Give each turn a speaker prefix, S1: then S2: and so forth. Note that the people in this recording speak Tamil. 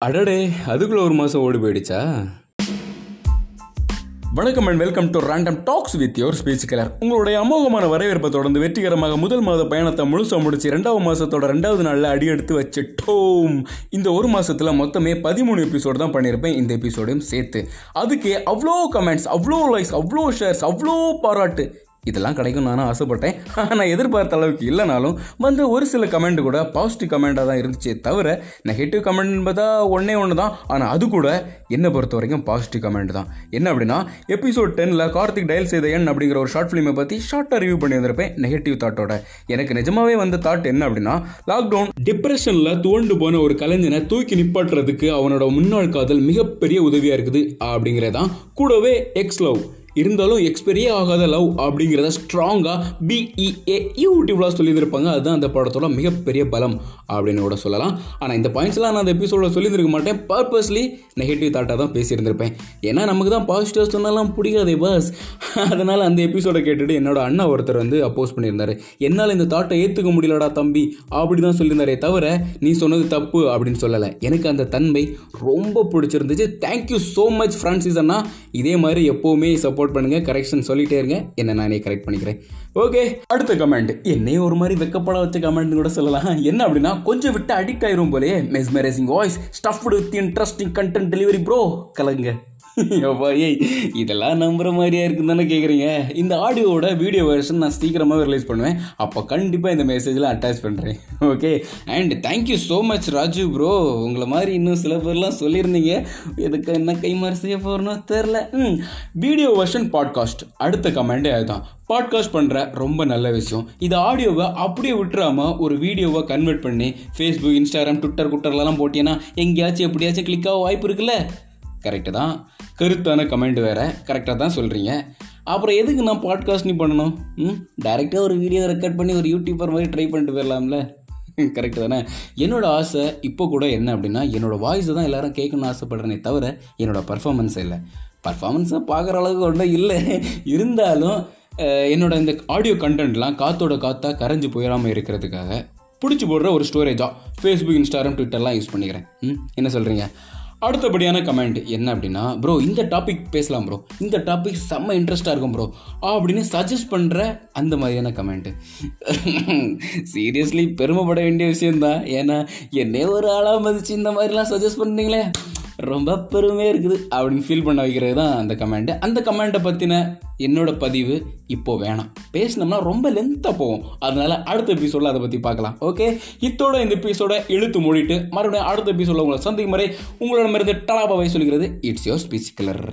S1: அடடே அதுக்குள்ள ஒரு மாதம் ஓடி போயிடுச்சா? வணக்கம் and welcome to random talks with your speech colour உங்களுடைய அமோகமான வரவேற்பை தொடர்ந்து வெற்றிகரமாக முதல் மாத பயணத்தை முழுசாக முடிச்சு ரெண்டாவது மாதத்தோட ரெண்டாவது நாளில் அடியெடுத்து வச்சுட்டோம். இந்த ஒரு மாதத்தில் மொத்தமே பதிமூணு எபிசோடு தான் பண்ணியிருப்பேன் இந்த எபிசோடையும் சேர்த்து. அதுக்கே அவ்வளோ கமெண்ட்ஸ் அவ்வளோ லைக்ஸ் அவ்வளோ ஷேர்ஸ் அவ்வளோ பாராட்டு. இதெல்லாம் கிடைக்கும் நானும் ஆசைப்பட்டேன். ஆனால் எதிர்பார்த்த அளவுக்கு இல்லைனாலும் வந்து ஒரு சில கமெண்ட் கூட பாசிட்டிவ் கமெண்ட்டாக தான் இருந்துச்சே தவிர நெகட்டிவ் கமெண்ட் என்பதா ஒன்றே ஒன்று தான் ஆனால் அது கூட என்னை பொறுத்த வரைக்கும் பாசிட்டிவ் கமெண்ட் தான். என்ன அப்படின்னா எபிசோட் டென்னில் கார்த்திக் டயல் செய்த எண் அப்படிங்கிற ஒரு ஷார்ட் ஃபிலிமை பற்றி ஷார்ட்டாக ரிவ்யூ பண்ணி வந்திருப்பேன் நெகட்டிவ் தாட்டோட எனக்கு நிஜமாவே வந்த தாட் என்ன அப்படின்னா லாக்டவுன் டிப்ரெஷனில் துவண்டு போன ஒரு கலைஞனை தூக்கி நிப்பாட்டுறதுக்கு அவனோட முன்னாள் காதல் மிகப்பெரிய உதவியாக இருக்குது அப்படிங்கிறதான் கூடவே எக்ஸ் லவ் இருந்தாலும் எக்ஸ்பெரியே ஆகாத லவ் அப்படிங்கிறத ஸ்ட்ராங்காக பிஇஏ யூடியூப்லாம் சொல்லியிருந்திருப்பாங்க. அதுதான் அந்த படத்தோட மிகப்பெரிய பலம் அப்படின்னு கூட சொல்லலாம். ஆனால் இந்த பாயிண்ட்ஸ்லாம் நான் அந்த எபிசோட சொல்லியிருக்க மாட்டேன். பர்பஸ்லி நெகட்டிவ் தாட்டாக தான் பேசியிருந்திருப்பேன். ஏன்னா நமக்கு தான் பாசிட்டிவ் சொன்னாலாம் பிடிக்காதே பஸ் அதனால் அந்த எபிசோட கேட்டுட்டு என்னோட அண்ணா ஒருத்தர் வந்து அப்போஸ் பண்ணியிருந்தார். என்னால் இந்த தாட்டை ஏற்றுக்க முடியலடா தம்பி. அப்படி தான் சொல்லியிருந்தாரே தவிர நீ சொன்னது தப்பு அப்படின்னு சொல்லலை. எனக்கு அந்த தன்மை ரொம்ப பிடிச்சிருந்துச்சு. Thank you so much Francis அண்ணா. இதே மாதிரி எப்போவுமே சப்போர்ட் பண்ணுங்கள் கரெக்ஷன் சொல்லிட்டே இருங்க. என்ன நானே கரெக்ட் பண்ணிக்கிறேன். ஓகே அடுத்த கமெண்ட் என்னையே ஒரு மாதிரி வெக்கப்பட வச்ச கமெண்ட் கூட சொல்லலாம். என்ன அப்படின்னா கொஞ்சம் விட்டு அடிக்ட் ஆயிரும் போலே mesmerising voice stuffed with interesting content delivery bro கலங்க. அப்பா இதெல்லாம் நம்புகிற மாதிரியா இருக்குன்னு தானே கேட்குறீங்க இந்த ஆடியோவோட வீடியோ வெர்ஷன் நான் சீக்கிரமாக ரிலீஸ் பண்ணுவேன். அப்போ கண்டிப்பாக இந்த மெசேஜில் அட்டாச் பண்ணுறேன் okay and thank you so much Raju bro உங்களை மாதிரி இன்னும் சில பேர்லாம் சொல்லியிருந்தீங்க. எதுக்கு என்ன கைமாறு செய்ய போகிறனோ தெரில ம். வீடியோ வெர்ஷன் பாட்காஸ்ட் அடுத்த கமெண்டே அதுதான். பாட்காஸ்ட் பண்ணுற ரொம்ப நல்ல விஷயம். இது ஆடியோவை அப்படியே விட்டுறாமல் ஒரு வீடியோவை கன்வெர்ட் பண்ணி ஃபேஸ்புக் இன்ஸ்டாகிராம் ட்விட்டர் குட்டர்லாம் போட்டீங்கன்னா எங்கேயாச்சும் எப்படியாச்சும் கிளிக் ஆக வாய்ப்பு இருக்குல்ல? கரெக்டு தான். கருத்தான கமெண்ட் வேறு. கரெக்டாக தான் சொல்கிறீங்க அப்புறம் எதுக்கு நான் பாட்காஸ்ட் நீ பண்ணணும்? ம்? டைரெக்டாக ஒரு வீடியோ ரெக்கார்ட் பண்ணி ஒரு யூடியூபர் மாதிரி ட்ரை பண்ணிட்டு போயிடலாம்ல. கரெக்டு தானே? என்னோடய ஆசை இப்போ கூட என்ன அப்படின்னா என்னோடய வாய்ஸை தான் எல்லாரும் கேட்கணும்னு ஆசைப்படுறேனே தவிர என்னோடய பர்ஃபாமன்ஸ் இல்லை. பர்ஃபாமன்ஸை பார்க்குற அளவுக்கு ஒன்றும் இல்லை. இருந்தாலும் என்னோட இந்த ஆடியோ கண்டென்ட்லாம் காற்றோட காற்றாக கரைஞ்சி போயிடாமல் இருக்கிறதுக்காக பிடிச்சி போடுற ஒரு ஸ்டோரேஜாக ஃபேஸ்புக் இன்ஸ்டாகிராம் ட்விட்டர்லாம் யூஸ் பண்ணிக்கிறேன். ம்? என்ன சொல்கிறீங்க அடுத்தபடியான கமெண்ட் என்ன அப்படின்னா ப்ரோ இந்த டாபிக் பேசலாம் ப்ரோ இந்த டாபிக் செம்ம இன்ட்ரெஸ்ட்டாக இருக்கும் ப்ரோ அப்படின்னு சஜஸ்ட் பண்ணுற அந்த மாதிரியான கமெண்ட்டு சீரியஸ்லி பெருமைப்பட வேண்டிய விஷயந்தான் ஏன்னா என்னே ஒரு ஆளாக மதிச்சு இந்த மாதிரிலாம் சஜஸ்ட் பண்ணீங்களே ரொம்ப பெருமையாக இருக்குது அப்படின்னு ஃபீல் பண்ண வைக்கிறது தான் அந்த கமெண்ட்டு அந்த கமெண்ட்டை பற்றின என்னோட பதிவு இப்போது வேணாம். பேசினோம்னா ரொம்ப லென்த்தாக போகும். அதனால அடுத்த எபிசோடில் அதை பற்றி பார்க்கலாம். ஓகே இத்தோட இந்த எபிசோட இழுத்து மூடிட்டு மறுபடியும் அடுத்த எபிசோடில் உங்களை சந்திக்கும் முறை உங்களோட மருந்து டலாபாவை சொல்கிறது இட்ஸ் யோர் ஸ்பீச் கிளர்